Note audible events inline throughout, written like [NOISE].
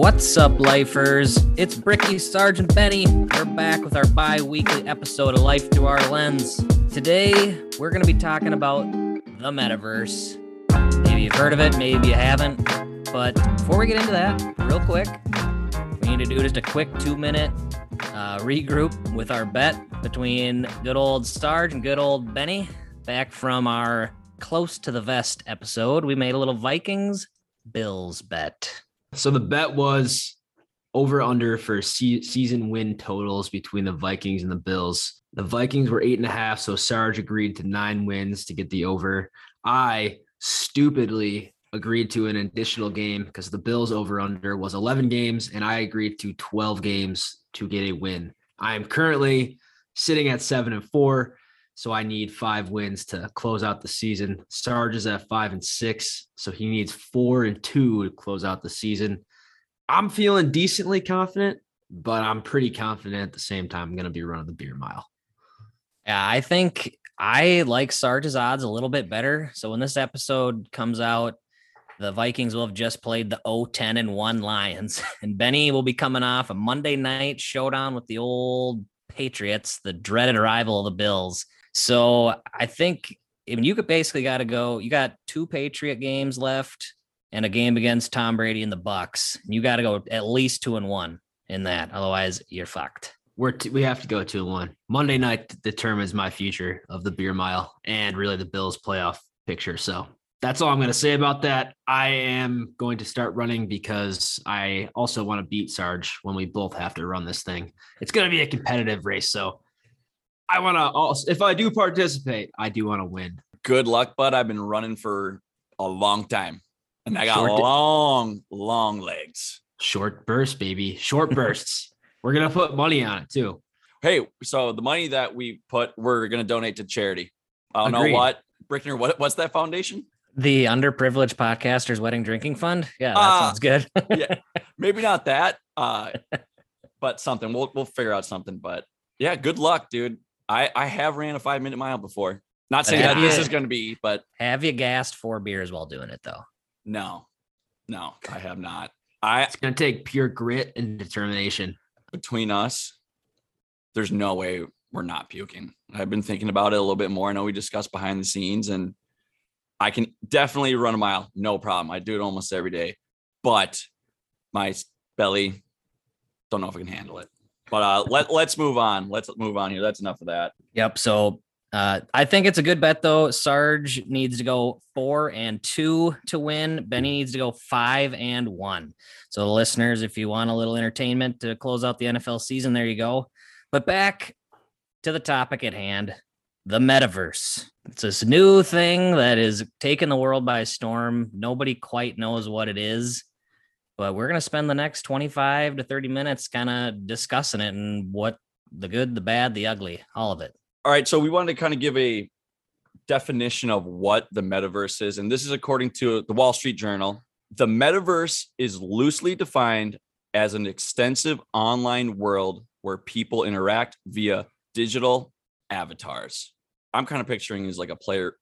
What's up, lifers? It's Bricky Sergeant Benny. We're back with our bi weekly episode of Life Through Our Lens. Today, we're going to be talking about the metaverse. Maybe you've heard of it, maybe you haven't. But before we get into that, real quick, we need to do just a quick two minute uh, regroup with our bet between good old Sarge and good old Benny. Back from our close to the vest episode, we made a little Vikings Bills bet. So the bet was over under for se- season win totals between the Vikings and the Bills. The Vikings were eight and a half, so Sarge agreed to nine wins to get the over. I stupidly agreed to an additional game because the Bills over under was 11 games, and I agreed to 12 games to get a win. I am currently sitting at seven and four, so I need five wins to close out the season. Sarge is at five and six, so he needs four and two to close out the season. I'm feeling decently confident, but I'm pretty confident at the same time I'm going to be running the beer mile. Yeah, I think I like Sarge's odds a little bit better. So when this episode comes out, the Vikings will have just played the 0-10 and 1 Lions. [LAUGHS] And Benny will be coming off a Monday night showdown with the old Patriots, the dreaded rival of the Bills. So I think I mean you could basically got to go. You got two Patriot games left and a game against Tom Brady and the Bucks. You got to go at least two and one in that. Otherwise, you're fucked. We're t- we have to go two and one. Monday night determines my future of the beer mile and really the Bills playoff picture. So that's all I'm going to say about that. I am going to start running because I also want to beat Sarge when we both have to run this thing. It's going to be a competitive race. So I want to also, if I do participate, I do want to win. Good luck, bud. I've been running for a long time and I got Short di- long, long legs. Short bursts, baby. Short [LAUGHS] bursts. We're going to put money on it too. Hey, so the money that we put, we're going to donate to charity. I don't Agreed. know what, Brickner, what, what's that foundation? The underprivileged podcasters wedding drinking fund. Yeah, that Ah. sounds good. [LAUGHS] yeah, [LAUGHS] maybe not that, uh, but something. We'll we'll figure out something. But yeah, good luck, dude. I I have ran a five minute mile before. Not saying that have this is going to be, but have you gassed four beers while doing it though? no, no, I have not. I It's going to take pure grit and determination. between us, there's no way we're not puking. I've been thinking about it a little bit more. I know we discussed behind the scenes, and I can definitely run a mile, no problem. I do it almost every day, but my belly, don't know if I can handle it. But uh, let let's move on. Let's move on here. That's enough of that. Yep. So uh, I think it's a good bet though. Sarge needs to go four and two to win. Benny needs to go five and one. So listeners, if you want a little entertainment to close out the NFL season, there you go. But back to the topic at hand, the metaverse. It's this new thing that is taking the world by storm. Nobody quite knows what it is. But we're going to spend the next 25 to 30 minutes kind of discussing it and what the good, the bad, the ugly, all of it. All right, so we wanted to kind of give a definition of what the metaverse is, and this is according to the Wall Street Journal. The metaverse is loosely defined as an extensive online world where people interact via digital avatars. I'm kind of picturing as like a player,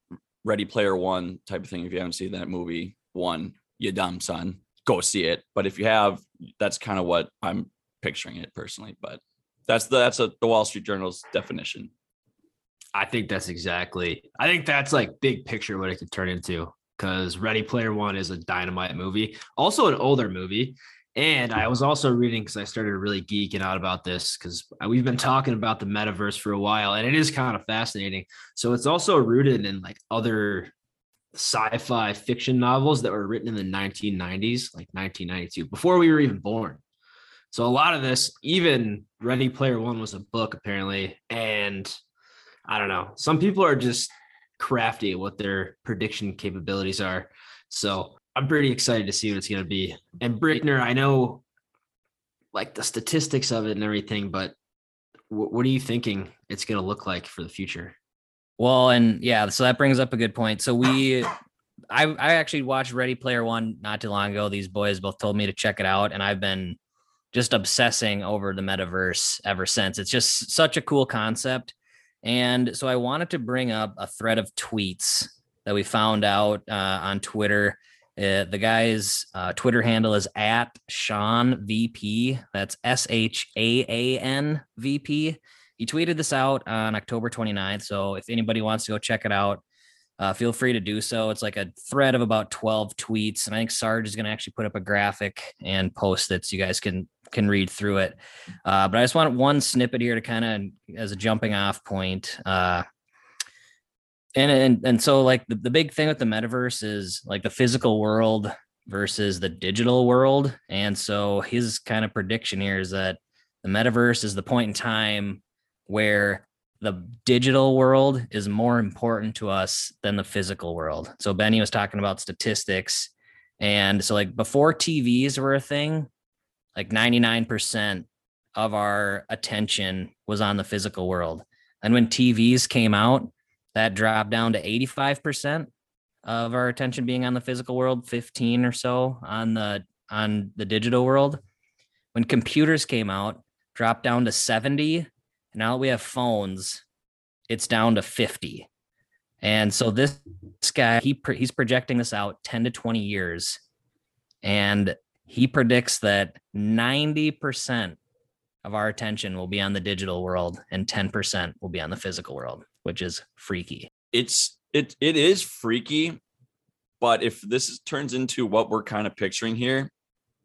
Ready Player One type of thing. If you haven't seen that movie, one, you dumb son, go see it. But if you have, that's kind of what I'm picturing it personally. But that's the that's a, the Wall Street Journal's definition. I think that's exactly. I think that's like big picture what it could turn into. Because Ready Player One is a dynamite movie, also an older movie. And I was also reading because I started really geeking out about this because we've been talking about the metaverse for a while, and it is kind of fascinating. So it's also rooted in like other sci-fi fiction novels that were written in the 1990s, like 1992, before we were even born. So a lot of this, even Ready Player One was a book apparently, and I don't know. Some people are just crafty at what their prediction capabilities are. So I'm pretty excited to see what it's going to be. And Brickner, I know like the statistics of it and everything, but what are you thinking it's going to look like for the future? Well, and yeah, so that brings up a good point. So we, I, I actually watched Ready Player One not too long ago. These boys both told me to check it out, and I've been just obsessing over the metaverse ever since. It's just such a cool concept. And so I wanted to bring up a thread of tweets that we found out uh, on Twitter. Uh, the guy's uh, Twitter handle is at Shaan VP. That's S H A A N VP. He tweeted this out on October 29th. So if anybody wants to go check it out, uh, feel free to do so. It's like a thread of about 12 tweets. And I think Sarge is going to actually put up a graphic and post it so you guys can can read through it. Uh, but I just want one snippet here to kind of as a jumping off point. Uh, and and and so like the, the big thing with the metaverse is like the physical world versus the digital world. And so his kind of prediction here is that the metaverse is the point in time where the digital world is more important to us than the physical world. So Benny was talking about statistics. And so like before TVs were a thing, like 99% of our attention was on the physical world. And when TVs came out, that dropped down to 85% of our attention being on the physical world, 15 or so on the on the digital world. When computers came out, dropped down to 70. Now that we have phones, it's down to 50. And so this, guy, he he's projecting this out 10 to 20 years. And he predicts that 90% of our attention will be on the digital world and 10% will be on the physical world, which is freaky. It's it it is freaky, but if this is, turns into what we're kind of picturing here,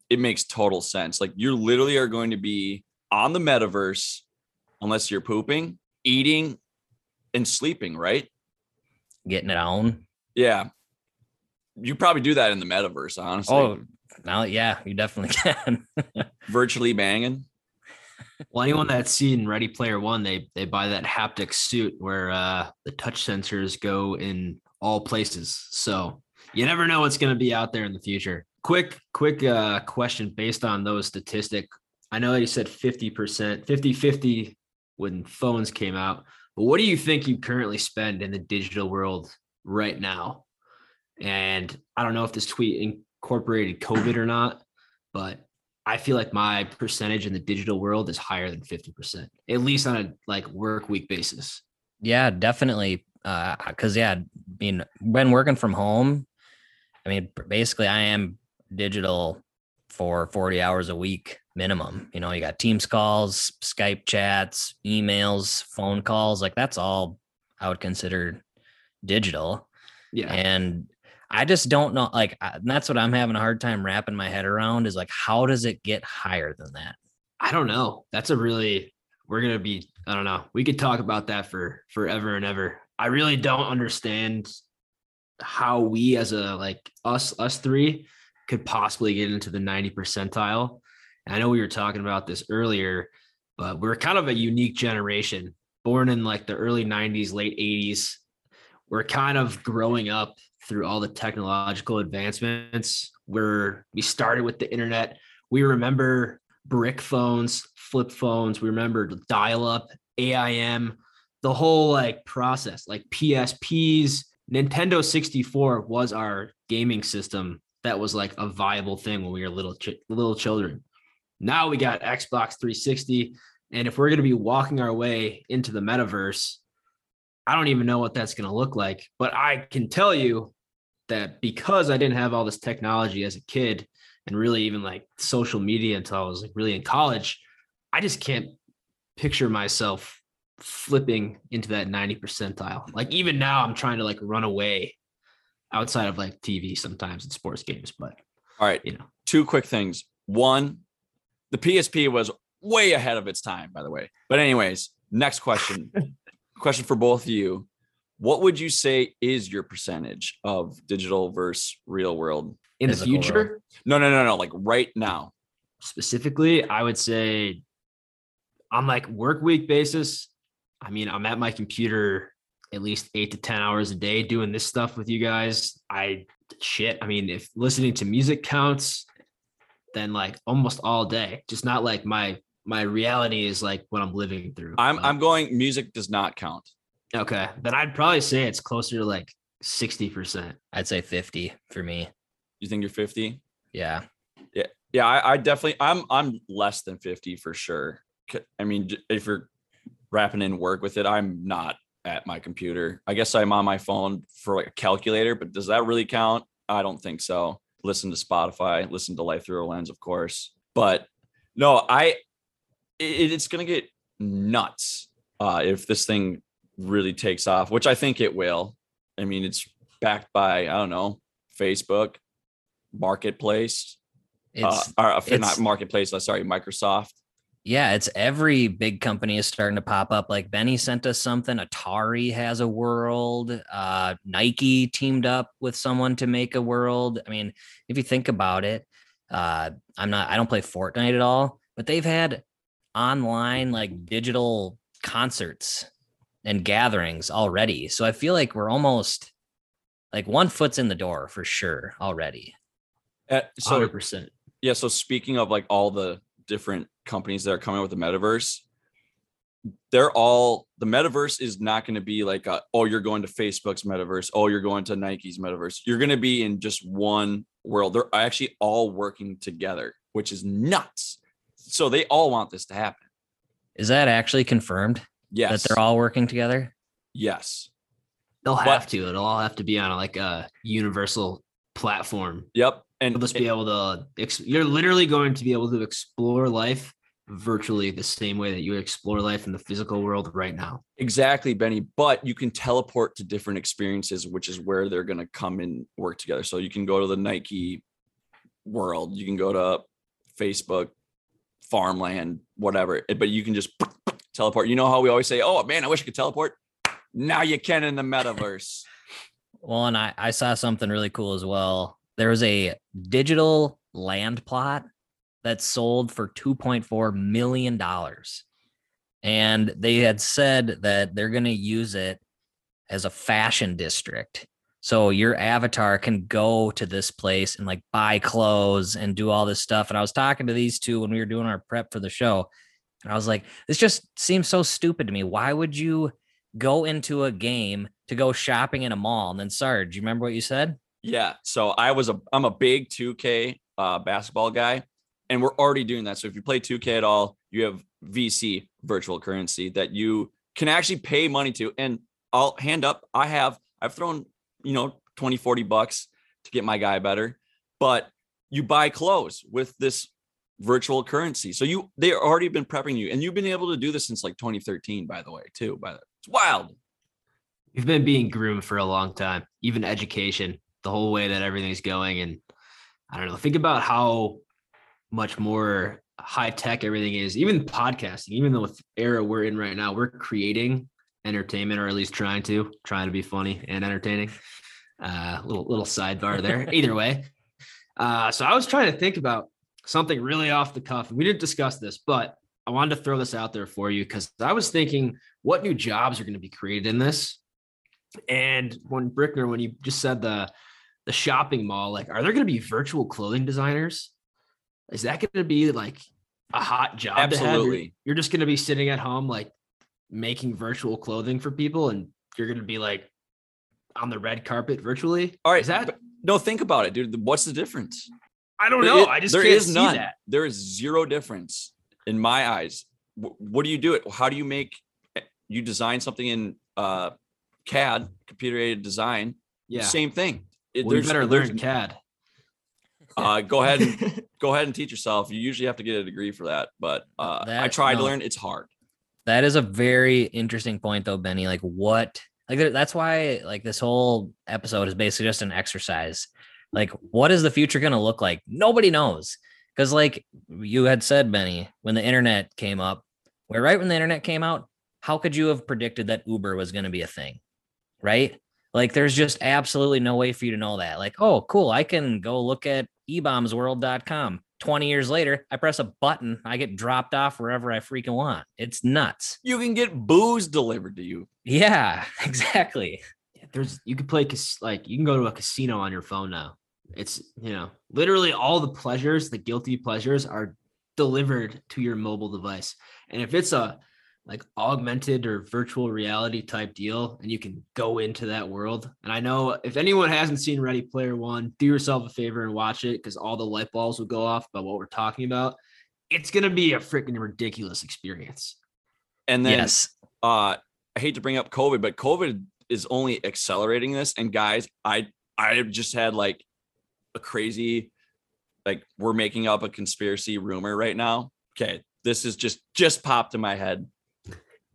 it makes total sense. Like you literally are going to be on the metaverse unless you're pooping, eating, and sleeping, right? Getting it on. Yeah. You probably do that in the metaverse, honestly. Oh, now, yeah, you definitely [LAUGHS] can. Virtually banging. Well, anyone that's seen Ready Player One, they they buy that haptic suit where uh, the touch sensors go in all places. So you never know what's going to be out there in the future. Quick, quick uh, question based on those statistic. I know you said 50%, 50 50 when phones came out, but what do you think you currently spend in the digital world right now? And I don't know if this tweet incorporated COVID or not, but I feel like my percentage in the digital world is higher than 50%, at least on a like work week basis. Yeah, definitely. Uh, cause yeah, I mean, when working from home, I mean, basically I am digital for 40 hours a week minimum. You know, you got Teams calls, Skype chats, emails, phone calls, like that's all I would consider digital. Yeah. And I just don't know. Like, that's what I'm having a hard time wrapping my head around is like, how does it get higher than that? I don't know. That's a really, we're going to be, I don't know. We could talk about that for forever and ever. I really don't understand how we as a, like us, us three could possibly get into the 90 percentile. I know we were talking about this earlier, but we're kind of a unique generation born in like the early 90s, late 80s. We're kind of growing up through all the technological advancements where we started with the internet. We remember brick phones, flip phones, we remember dial up, AIM, the whole like process, like PSPs. Nintendo 64 was our gaming system that was like a viable thing when we were little ch- little children. Now we got Xbox 360 and if we're going to be walking our way into the metaverse, I don't even know what that's going to look like, but I can tell you that because I didn't have all this technology as a kid and really even like social media until I was like really in college, I just can't picture myself flipping into that 90 percentile. Like even now I'm trying to like run away outside of like TV sometimes in sports games, but all right, you know, two quick things. One, the PSP was way ahead of its time, by the way. But anyways, next question. [LAUGHS] question for both of you. What would you say is your percentage of digital versus real world in the future? World. No, no, no, no. Like right now. Specifically, I would say on like work week basis, I mean, I'm at my computer at least eight to 10 hours a day doing this stuff with you guys. I shit. I mean, if listening to music counts, then like almost all day, just not like my my reality is like what I'm living through. I'm I'm going music does not count. Okay. Then I'd probably say it's closer to like 60%. I'd say 50 for me. You think you're 50? Yeah. Yeah. Yeah. I, I definitely I'm I'm less than 50 for sure. I mean, if you're wrapping in work with it, I'm not at my computer. I guess I'm on my phone for like a calculator, but does that really count? I don't think so. Listen to Spotify, listen to Life Through a Lens, of course. But no, I it, it's gonna get nuts uh, if this thing really takes off, which I think it will. I mean, it's backed by I don't know Facebook, Marketplace, uh, It's or, uh, not Marketplace. uh, Sorry, Microsoft. Yeah, it's every big company is starting to pop up. Like Benny sent us something. Atari has a world. Uh, Nike teamed up with someone to make a world. I mean, if you think about it, uh, I'm not. I don't play Fortnite at all, but they've had online like digital concerts and gatherings already. So I feel like we're almost like one foot's in the door for sure already. Uh, so Hundred percent. yeah so speaking of like all the different companies that are coming with the metaverse they're all the metaverse is not going to be like a, oh you're going to facebook's metaverse oh you're going to nike's metaverse. You're going to be in just one world. They're actually all working together which is nuts. So they all want this to happen. Is that actually confirmed? Yes. that they're all working together? yes. They'll But- have to. It'll all have to be on a, like a universal platform. yep and You'll just be able to. Ex- you're literally going to be able to explore life virtually the same way that you explore life in the physical world right now. Exactly, Benny. But you can teleport to different experiences, which is where they're going to come and work together. So you can go to the Nike world, you can go to Facebook, farmland, whatever. eh, But you can just [LAUGHS] teleport. You know how we always say, "Oh man, I wish I could teleport." Now you can in the metaverse. Well, and I, I saw something really cool as well. There was a digital land plot that sold for $2.4 million. And they had said that they're going to use it as a fashion district. So your avatar can go to this place and like buy clothes and do all this stuff. And I was talking to these two when we were doing our prep for the show. And I was like, this just seems so stupid to me. Why would you go into a game to go shopping in a mall? And then Sarge, you remember what you said? Yeah. So I was a I'm a big 2K uh, basketball guy, and we're already doing that. So if you play 2K at all, you have VC virtual currency that you can actually pay money to. And I'll hand up, I have I've thrown, you know, 20, 40 bucks to get my guy better, but you buy clothes with this virtual currency. So you they already been prepping you, and you've been able to do this since like 2013, by the way, too. By the it's wild. You've been being groomed for a long time, even education, the whole way that everything's going. And I don't know, think about how much more high tech everything is, even podcasting, even though with the era we're in right now, we're creating entertainment or at least trying to, trying to be funny and entertaining. Uh little little sidebar there. [LAUGHS] Either way. Uh so I was trying to think about something really off the cuff. We didn't discuss this, but I wanted to throw this out there for you because I was thinking what new jobs are going to be created in this. And when Brickner, when you just said the the shopping mall, like, are there going to be virtual clothing designers? Is that going to be like a hot job? to have? You're- Absolutely. You're just going to be sitting at home, like making virtual clothing for people, and you're going to be like on the red carpet virtually. All right. is that? no, think about it, dude. What's the difference? I don't There know. i- I just there can't is see none. that. There is zero difference in my eyes. Wh- What do you do it? How do you make eh, you design something in uh CAD, computer aided design? Yeah. Same thing. It- Well, you there's- better there's- learn CAD. [LAUGHS] Uh, go ahead and [LAUGHS] go ahead and teach yourself. You usually have to get a degree for that, but uh, I That- tried to learn. It's hard. That is a very interesting point, though, Benny. Like, what? Like, that's why, like, this whole episode is basically just an exercise. Like, what is the future going to look like? Nobody knows. Because, like you had said, Benny, when the internet came up, where right when the internet came out, how could you have predicted that Uber was going to be a thing? Right? Like, there's just absolutely no way for you to know that. Like, oh, cool. I can go look at ebaumsworld.com. 20 years later, I press a button, I get dropped off wherever I freaking want. It's nuts. You can get booze delivered to you. Yeah, [LAUGHS] exactly. there's you can play like you can go to a casino on your phone now. It's you know literally all the pleasures, the guilty pleasures, are delivered to your mobile device. And if it's a like augmented or virtual reality type deal, and you can go into that world. And I know if anyone hasn't seen Ready Player One, do yourself a favor and watch it because all the light bulbs will go off about what we're talking about. It's gonna be a freaking ridiculous experience. And then yes. uh I hate to bring up COVID, but COVID is only accelerating this. And guys, I I just had like a crazy, like we're making up a conspiracy rumor right now. Okay, this is just just popped in my head.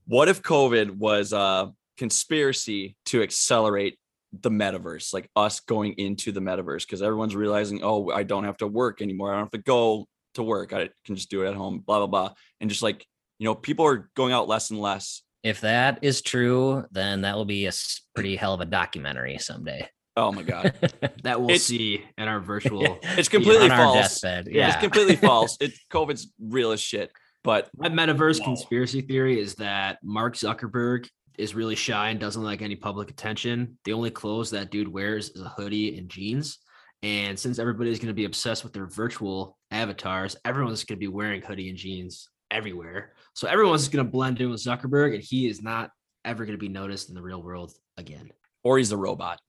What if COVID was a conspiracy to accelerate the metaverse, like us going into the metaverse? Because everyone's realizing, oh, I don't have to work anymore. I don't have to go to work. I can just do it at home, blah, blah, blah. And just like, you know, people are going out less and less. If that is true, then that will be a pretty hell of a documentary someday. Oh my God. [LAUGHS] That we'll It's- see in our virtual. [LAUGHS] It's completely on our false. deathbed. Yeah. It's completely false. [LAUGHS] It COVID's real as shit. But My metaverse Whoa. conspiracy theory is that Mark Zuckerberg is really shy and doesn't like any public attention. The only clothes that dude wears is a hoodie and jeans. And since everybody's going to be obsessed with their virtual avatars, everyone's going to be wearing hoodie and jeans everywhere. So everyone's going to blend in with Zuckerberg, and he is not ever going to be noticed in the real world again. or he's a robot.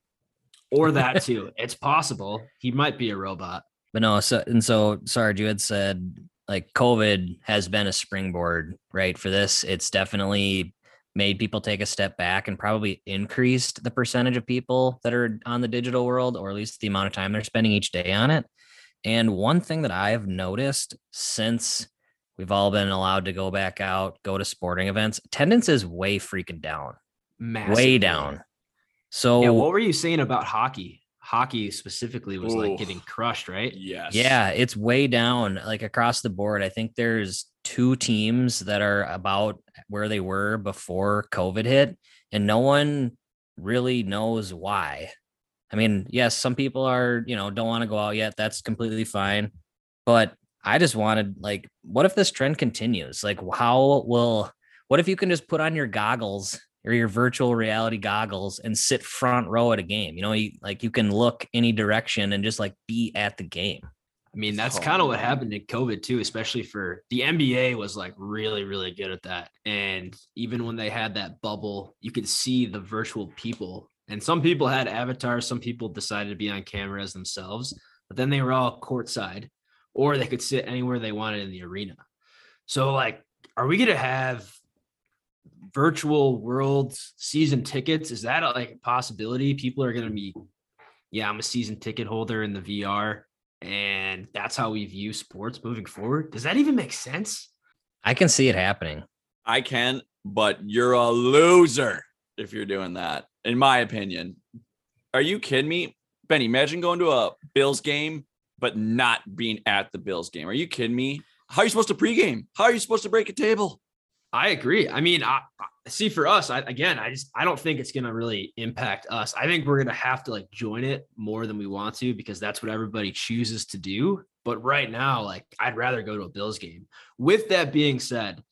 Or [LAUGHS] that too. it's possible he might be a robot. But no, so and so Sarge, you had said like COVID has been a springboard, right? For this, it's definitely made people take a step back and probably increased the percentage of people that are on the digital world, or at least the amount of time they're spending each day on it. And one thing that I've noticed since we've all been allowed to go back out, go to sporting events, attendance is way freaking down, Massively. way down. So Yeah, what were you saying about hockey? Hockey specifically was like getting crushed, right? Yes. Yeah, it's way down like across the board. I think there's two teams that are about where they were before COVID hit, and no one really knows why. I mean, yes, some people are, you know, don't want to go out yet. That's completely fine. But I just wanted, like, what if this trend continues? Like, how will, what if you can just put on your goggles or your virtual reality goggles and sit front row at a game? You know, you, like you can look any direction and just like be at the game. I mean, that's Oh, kind of what happened in COVID too, especially for the NBA was like really, really good at that. And even when they had that bubble, you could see the virtual people. And some people had avatars, some people decided to be on cameras themselves, but then they were all courtside or they could sit anywhere they wanted in the arena. So, like, are we going to have virtual world season tickets? Is that a, like a possibility? People are going to be, yeah, I'm a season ticket holder in the VR and that's how we view sports moving forward. Does that even make sense? I can see it happening. I can, but you're a loser if you're doing that, in my opinion. Are you kidding me? Benny, imagine going to a Bills game, but not being at the Bills game. Are you kidding me? How are you supposed to pregame? How are you supposed to break a table? I agree. I mean, I, I see for us, I, again, I just I don't think it's gonna really impact us. I think we're gonna have to like join it more than we want to because that's what everybody chooses to do. But right now, like I'd rather go to a Bills game. With that being said,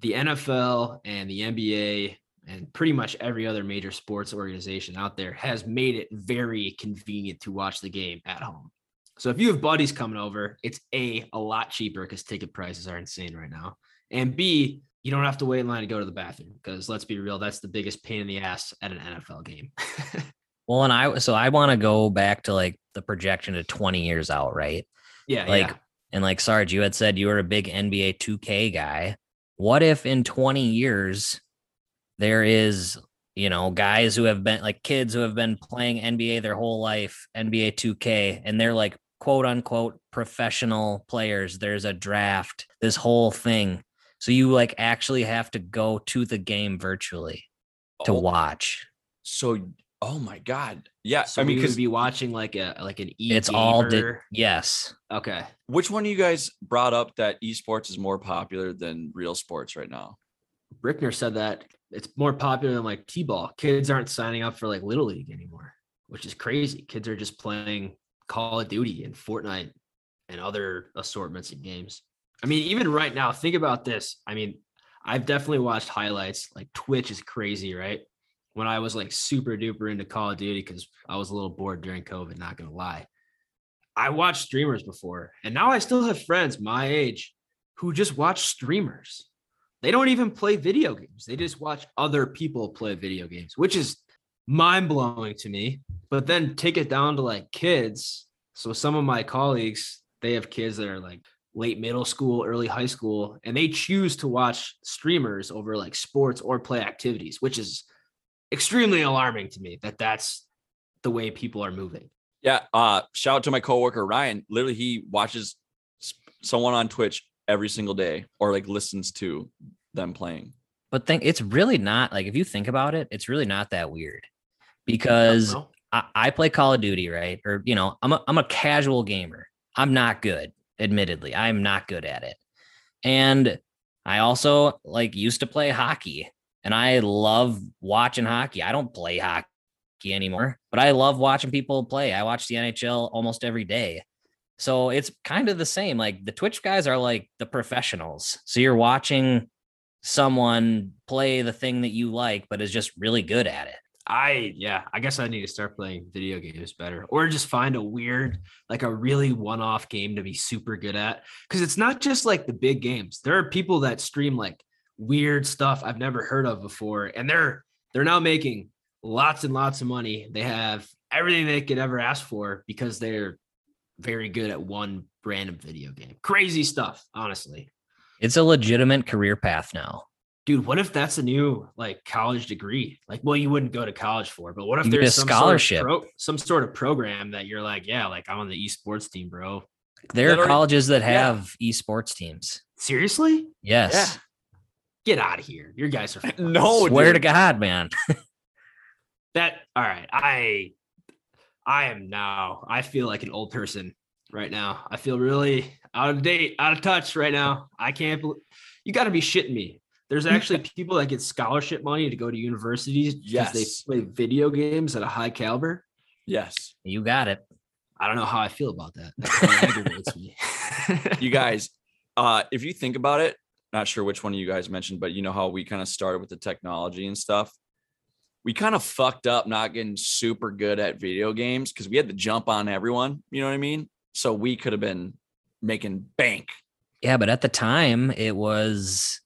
the NFL and the NBA and pretty much every other major sports organization out there has made it very convenient to watch the game at home. So if you have buddies coming over, it's a a lot cheaper because ticket prices are insane right now. And B, you don't have to wait in line to go to the bathroom because let's be real, that's the biggest pain in the ass at an NFL game. [LAUGHS] Well, and I so I want to go back to like the projection to 20 years out, right? yeah, Like, yeah. and like Sarge, you had said you were a big NBA 2K guy. What if in 20 years there is, you know, guys who have been like kids who have been playing NBA their whole life, NBA 2K, and they're like quote unquote professional players. There's a draft, this whole thing. So you like actually have to go to the game virtually to Oh, watch. So, oh my God. Yeah. So I mean, we would because be watching like a like an e. It's all di- yes. okay. which one of you guys brought up that esports is more popular than real sports right now? Brickner said that it's more popular than like T-ball. Kids aren't signing up for like little league anymore, which is crazy. Kids are just playing Call of Duty and Fortnite and other assortments of games. I mean, even right now, think about this. I mean, I've definitely watched highlights. Like Twitch is crazy, right? When I was like super duper into Call of Duty because I was a little bored during COVID, not gonna lie. I watched streamers before, and now I still have friends my age who just watch streamers. They don't even play video games. They just watch other people play video games, which is mind blowing to me. But then take it down to like kids. So some of my colleagues, they have kids that are like late middle school, early high school, and they choose to watch streamers over like sports or play activities, which is extremely alarming to me that that's the way people are moving. Yeah. Uh, shout out to my coworker Ryan. Literally, he watches someone on Twitch every single day, or like listens to them playing. But think it's really not like if you think about it, it's really not that weird because Well, I, I play Call of Duty, right? Or you know, I'm a I'm a casual gamer. I'm not good, admittedly. I'm not good at it. And I also like used to play hockey and I love watching hockey. I don't play hockey anymore, but I love watching people play. I watch the NHL almost every day. So it's kind of the same. Like the Twitch guys are like the professionals. So you're watching someone play the thing that you like, but is just really good at it. I yeah, I guess I need to start playing video games better, or just find a weird, like a really one-off game to be super good at. Because it's not just like the big games. There are people that stream like weird stuff I've never heard of before, and they're they're now making lots and lots of money. They have everything they could ever ask for because they're very good at one random video game. Crazy stuff, honestly. It's a legitimate career path now. Dude, what if that's a new like college degree? Like, well, you wouldn't go to college for, but what if You there's a some scholarship. sort of pro, some sort of program that you're like, yeah, like I'm on the esports team, bro. There are Literally- colleges that yeah. have esports teams. Seriously? Yes. Get out of here. Your guys are [LAUGHS] No, Swear to dude. God, man. [LAUGHS] that. All right, I I am now. I feel like an old person right now. I feel really out of date, out of touch right now. I can't. bel you got to be shitting me. There's actually people that get scholarship money to go to universities because Yes. they play video games at a high caliber. Yes. You got it. I don't know how I feel about that. [LAUGHS] That aggravates me. [LAUGHS] You guys, uh, if you think about it, not sure which one of you guys mentioned, but you know how we kind of started with the technology and stuff. We kind of fucked up not getting super good at video games because we had to jump on everyone. You know what I mean? So we could have been making bank. Yeah, but at the time it was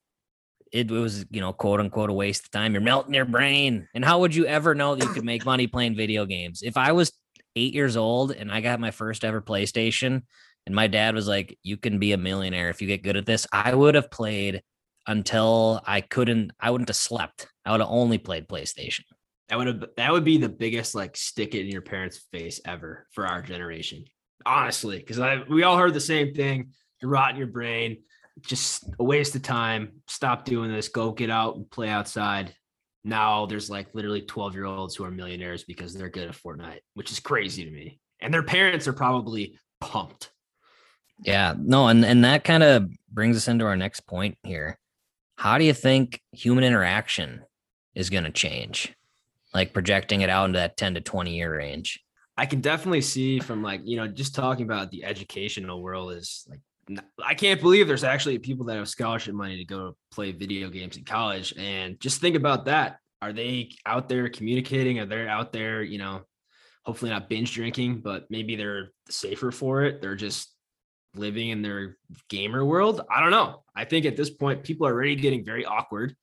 it was, you know, quote unquote a waste of time. You're melting your brain. And how would you ever know that you could make money playing video games? If I was eight years old and I got my first ever PlayStation and my dad was like, You can be a millionaire if you get good at this, I would have played until I couldn't, I wouldn't have slept. I would have only played PlayStation. that would have that would be the biggest like stick it in your parents' face ever for our generation. Honestly, because I we all heard the same thing. You're rotting your brain. Just a waste of time. Stop doing this. Go get out and play outside. Now there's like literally 12 year olds who are millionaires because they're good at Fortnite, which is crazy to me. And their parents are probably pumped. Yeah, no, and and that kind of brings us into our next point here. How do you think human interaction is going to change? Like projecting it out into that 10 to 20 year range. I can definitely see from like, you know, just talking about the educational world is like, I can't believe there's actually people that have scholarship money to go play video games in college. And just think about that. Are they out there communicating? Are they out there, you know, hopefully not binge drinking, but maybe they're safer for it? They're just living in their gamer world. I don't know. I think at this point, people are already getting very awkward.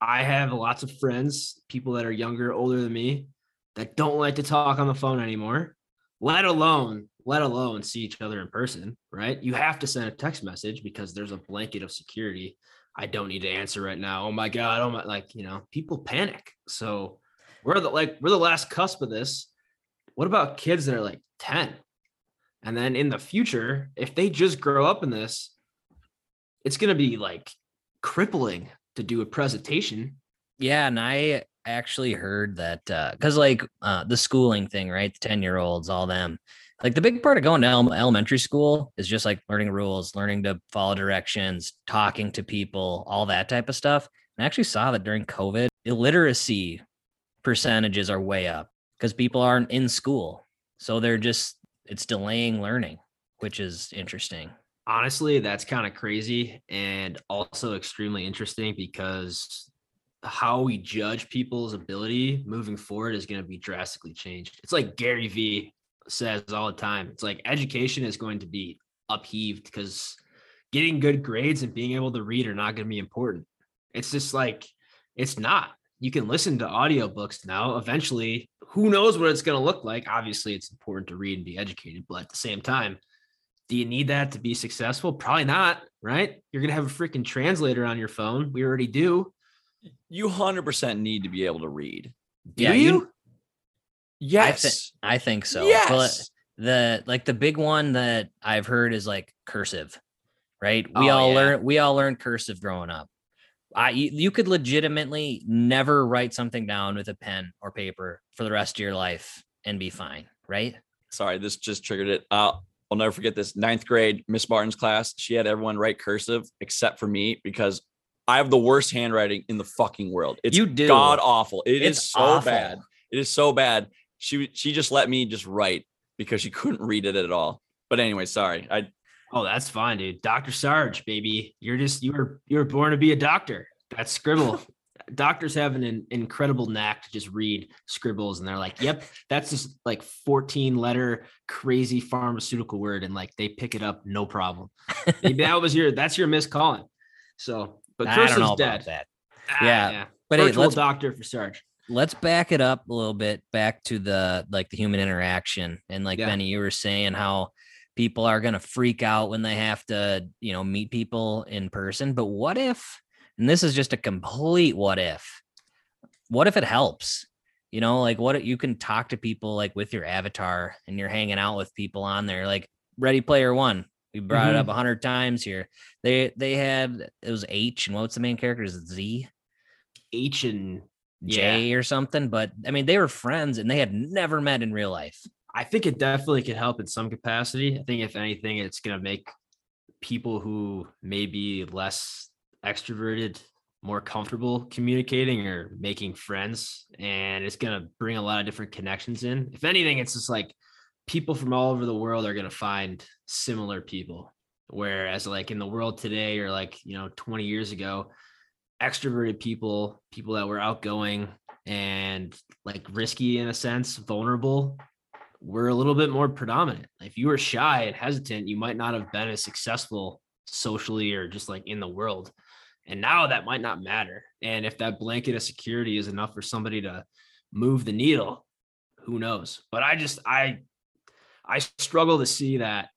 I have lots of friends, people that are younger, older than me, that don't like to talk on the phone anymore, let alone let alone see each other in person, right? You have to send a text message because there's a blanket of security. I don't need to answer right now. Oh my god, oh my like, you know, people panic. So we're the like we're the last cusp of this. What about kids that are like 10? And then in the future, if they just grow up in this, it's going to be like crippling to do a presentation Yeah, and I actually heard that because like uh, the schooling thing, right? The 10 year olds, all them. Like the big part of going to elementary school is just like learning rules, learning to follow directions, talking to people, all that type of stuff. And I actually saw that during COVID, illiteracy percentages are way up because people aren't in school. So they're just, it's delaying learning, which is interesting. honestly that's kind of crazy and also extremely interesting because how we judge people's ability moving forward is going to be drastically changed it's like gary vee says all the time it's like education is going to be upheaved because getting good grades and being able to read are not going to be important it's just like it's not you can listen to audiobooks now eventually who knows what it's going to look like obviously it's important to read and be educated but at the same time do you need that to be successful? Probably not, right? You're going to have a freaking translator on your phone. We already do. You 100% need to be able to read. Do Yeah, you? you- Yes. I think so. But yes. the like the big one that I've heard is like cursive, right? We Oh, all yeah. learn we all learned cursive growing up. I you, could legitimately never write something down with a pen or paper for the rest of your life and be fine, right? Sorry, this just triggered it. Uh, I'll never forget this. Ninth grade, Miss Martin's class. She had everyone write cursive except for me because I have the worst handwriting in the fucking world. It's You do. god awful. It is It's so awful. bad. It is so bad. She she just let me just write because she [LAUGHS] couldn't read it at all. But anyway, sorry. I Oh, that's fine, dude. Dr. Sarge, baby. You're just you were you were born to be a doctor. That's scribble. [LAUGHS] Doctors have an, in- incredible knack to just read scribbles, and they're like, "Yep, that's just like 14 letter crazy pharmaceutical word," and like they pick it up, no problem. Maybe [LAUGHS] that was your that's your miscalling. So, but I don't know Cursive's about dead. that. Ah, Yeah, But hey, virtual let's doctor for Sarge. Let's back it up a little bit back to the like the human interaction. And like Yeah. benny you were saying how people are going to freak out when they have to you know meet people in person. But what if and this is just a complete what if what if it helps? You know like what you can talk to people like with your avatar and you're hanging out with people on there like ready player one we brought it mm-hmm. up a hundred times here. They they had it was h and what's the main character? Is it z? H and Jay or something. But I mean, they were friends and they had never met in real life. I think it definitely could help in some capacity. I think if anything, it's gonna make people who may be less extroverted more comfortable communicating or making friends, and it's gonna bring a lot of different connections in. If anything, it's just like people from all over the world are gonna find similar people. Whereas, like in the world today, or like you know, 20 years ago, extroverted people, people that were outgoing and like risky in a sense, vulnerable, were a little bit more predominant. If you were shy and hesitant, you might not have been as successful socially or just like in the world. And now that might not matter. And if that blanket of security is enough for somebody to move the needle, who knows? But I just I I struggle to see that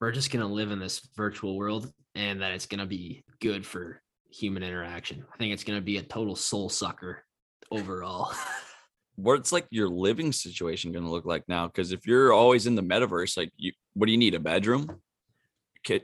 we're just going to live in this virtual world and that it's going to be good for human interaction. I think it's going to be a total soul sucker overall. [LAUGHS] what's like your living situation going to look like now? Because if you're always in the metaverse, like you, what do you need? A bedroom?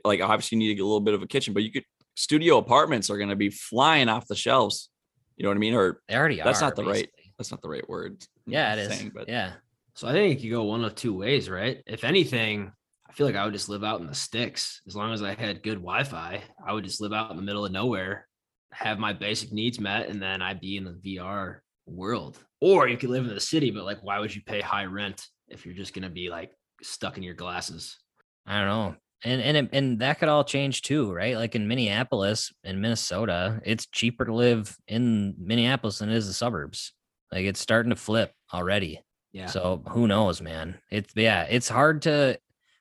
Like obviously you need a little bit of a kitchen, but you could studio apartments are going to be flying off the shelves. You know what I mean? Or They already That's are. not the right- that's not the right word. Yeah, it is. but yeah. So I think you go one of two ways, right? If anything, I feel like I would just live out in the sticks. As long as I had good Wi-Fi, I would just live out in the middle of nowhere, have my basic needs met, and then I'd be in the VR world. Or you could live in the city, but like, why would you pay high rent if you're just gonna be like stuck in your glasses? I don't know. And and it- and that could all change too, right? Like in Minneapolis and Minnesota, it's cheaper to live in Minneapolis than it is the suburbs. Like it's starting to flip already. Yeah. So who knows, man? It's yeah, it's hard to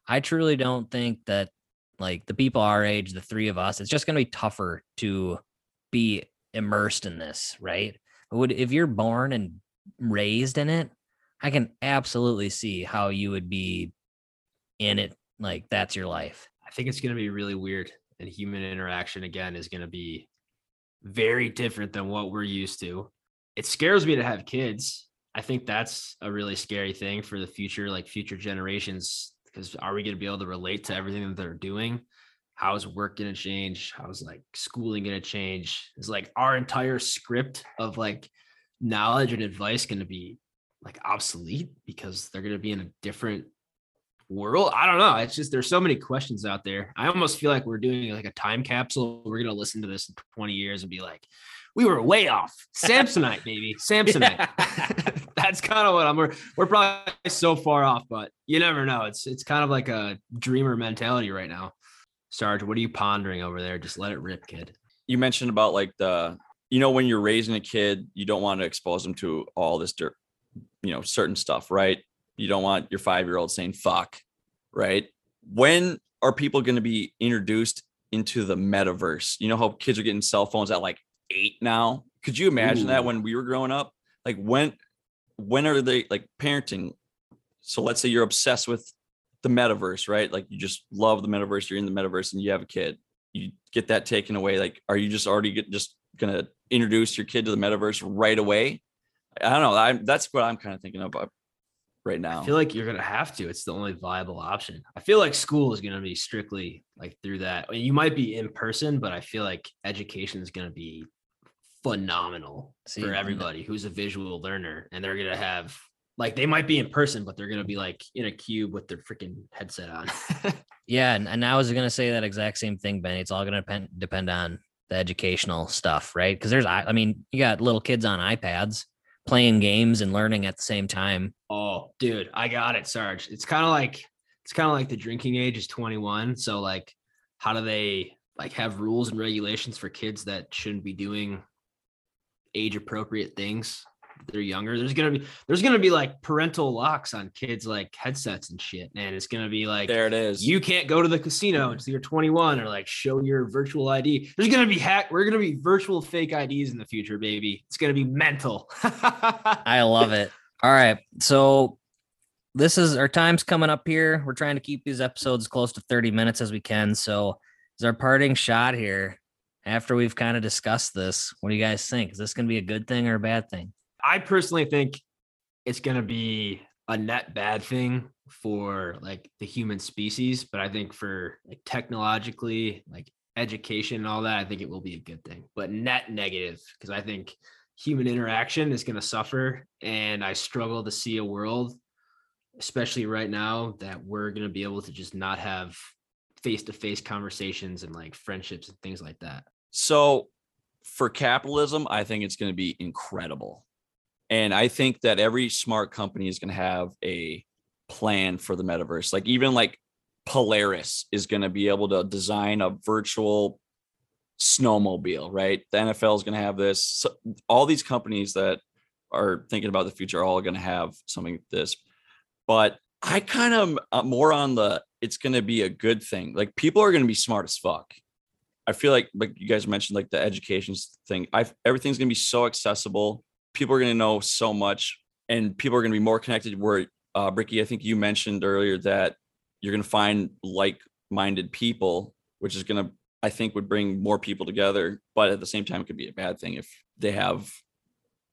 I truly don't think that like the people our age, the three of us, it's just gonna be tougher to be immersed in this, right? Would if you're born and raised in it, I can absolutely see how you would be in it like that's your life. I think it's going to be really weird. And human interaction, again, is going to be very different than what we're used to. It scares me to have kids. I think that's a really scary thing for the future, like future generations. Because are we going to be able to relate to everything that they're doing? How is work going to change? How's like schooling going to change? Is like our entire script of like knowledge and advice going to be like obsolete because they're going to be in a different world. I don't know. It's just there's so many questions out there. I almost feel like we're doing like a time capsule. We're gonna listen to this in 20 years and be like, we were way off. [LAUGHS] Samsonite, baby. Samsonite. [LAUGHS] That's kind of what I'm we're, we're probably so far off, but you never know. It's it's kind of like a dreamer mentality right now. Sarge, what are you pondering over there? Just let it rip, kid. you mentioned about like the you know when you're raising a kid you don't want to expose them to all this dirt you know certain stuff right you don't want your five year old saying fuck right when are people going to be introduced into the metaverse you know how kids are getting cell phones at like eight now. Could you imagine that when we were growing up? Like when when are they like parenting? So let's say you're obsessed with the metaverse right? Like you just love the metaverse you're in the metaverse and you have a kid. You get that taken away. Like are you just already get, just gonna introduce your kid to the metaverse right away? I don't know. I, that's what i'm kind of thinking Uh, right now. I feel like you're gonna have to. It's the only viable option. I feel like school is gonna be strictly like through that. I mean, you might be in person, but I feel like education is gonna be phenomenal See, for everybody who's a visual learner, and they're gonna have like they might be in person, but they're gonna be like in a cube with their freaking headset on. [LAUGHS] Yeah, and, and I was gonna say that exact same thing, Benny. It's all gonna depend depend on the educational stuff, right? Because there's, I I mean, you got little kids on iPads playing games and learning at the same time. Oh, dude, I got it, Sarge. It's kind of like it's kind of like the drinking age is 21. So like how do they like have rules and regulations for kids that shouldn't be doing age appropriate things? They're younger. There's gonna be there's gonna be like parental locks on kids like headsets and shit. And it's gonna be like there it is. you can't go to the casino until you're 21 or like show your virtual ID. There's gonna be hack. We're gonna be virtual fake IDs in the future, baby. It's gonna be mental. [LAUGHS] I love it. All right. So this is our time's coming up here. We're trying to keep these episodes close to 30 minutes as we can. So is our parting shot here after we've kind of discussed this. What do you guys think? Is this going to be a good thing or a bad thing? I personally think it's going to be a net bad thing for like the human species, but I think for like technologically, like education and all that, I think it will be a good thing. But net negative because I think human interaction is going to suffer and I struggle to see a world especially right now that we're going to be able to just not have face-to-face conversations and like friendships and things like that. So for capitalism, I think it's going to be incredible. And I think that every smart company is going to have a plan for the metaverse. Like even like Polaris is going to be able to design a virtual snowmobile, right? The NFL is going to have this. So all these companies that are thinking about the future are all going to have something like this. But I kind of more on the it's going to be a good thing. Like people are going to be smart as fuck. I feel like like you guys mentioned like the education thing. I everything's gonna be so accessible. People are gonna know so much, and people are gonna be more connected. Where uh, Bricky, I think you mentioned earlier that you're gonna find like-minded people, which is gonna I think would bring more people together. But at the same time, it could be a bad thing if they have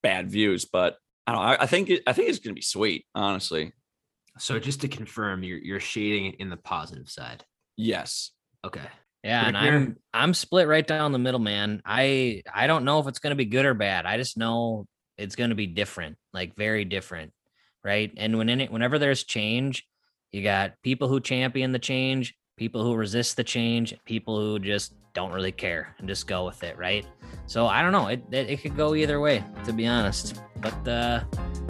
bad views. But I don't know. I, I think it, I think it's gonna be sweet, honestly. So just to confirm, you're you're shading it in the positive side. Yes. Okay. Yeah, and I'm I'm split right down the middle, man. I I don't know if it's going to be good or bad. I just know it's going to be different, like very different, right? And when in it, whenever there's change, you got people who champion the change, people who resist the change, people who just don't really care and just go with it, right? So I don't know. It it, it could go either way, to be honest. But uh,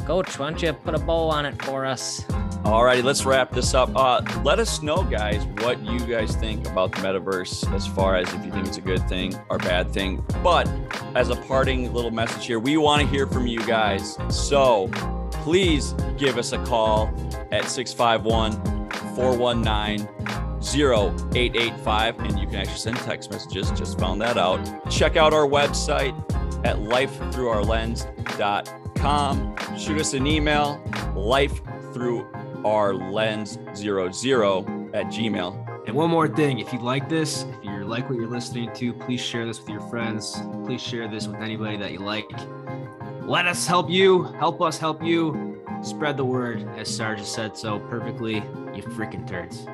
coach, why don't you put a bow on it for us? Alrighty, let's wrap this up. Uh, let us know, guys, what you guys think about the metaverse as far as if you think it's a good thing or bad thing. But as a parting little message here, we want to hear from you guys. So please give us a call at 651 419 0885 and you can actually send text messages. Just found that out. Check out our website at lifethroughourlens.com. Shoot us an email, life through our lens zero zero at gmail. And one more thing, if you like this, if you like what you're listening to, please share this with your friends. Please share this with anybody that you like. Let us help you. Help us help you. Spread the word, as Sarge said so perfectly. You freaking turds.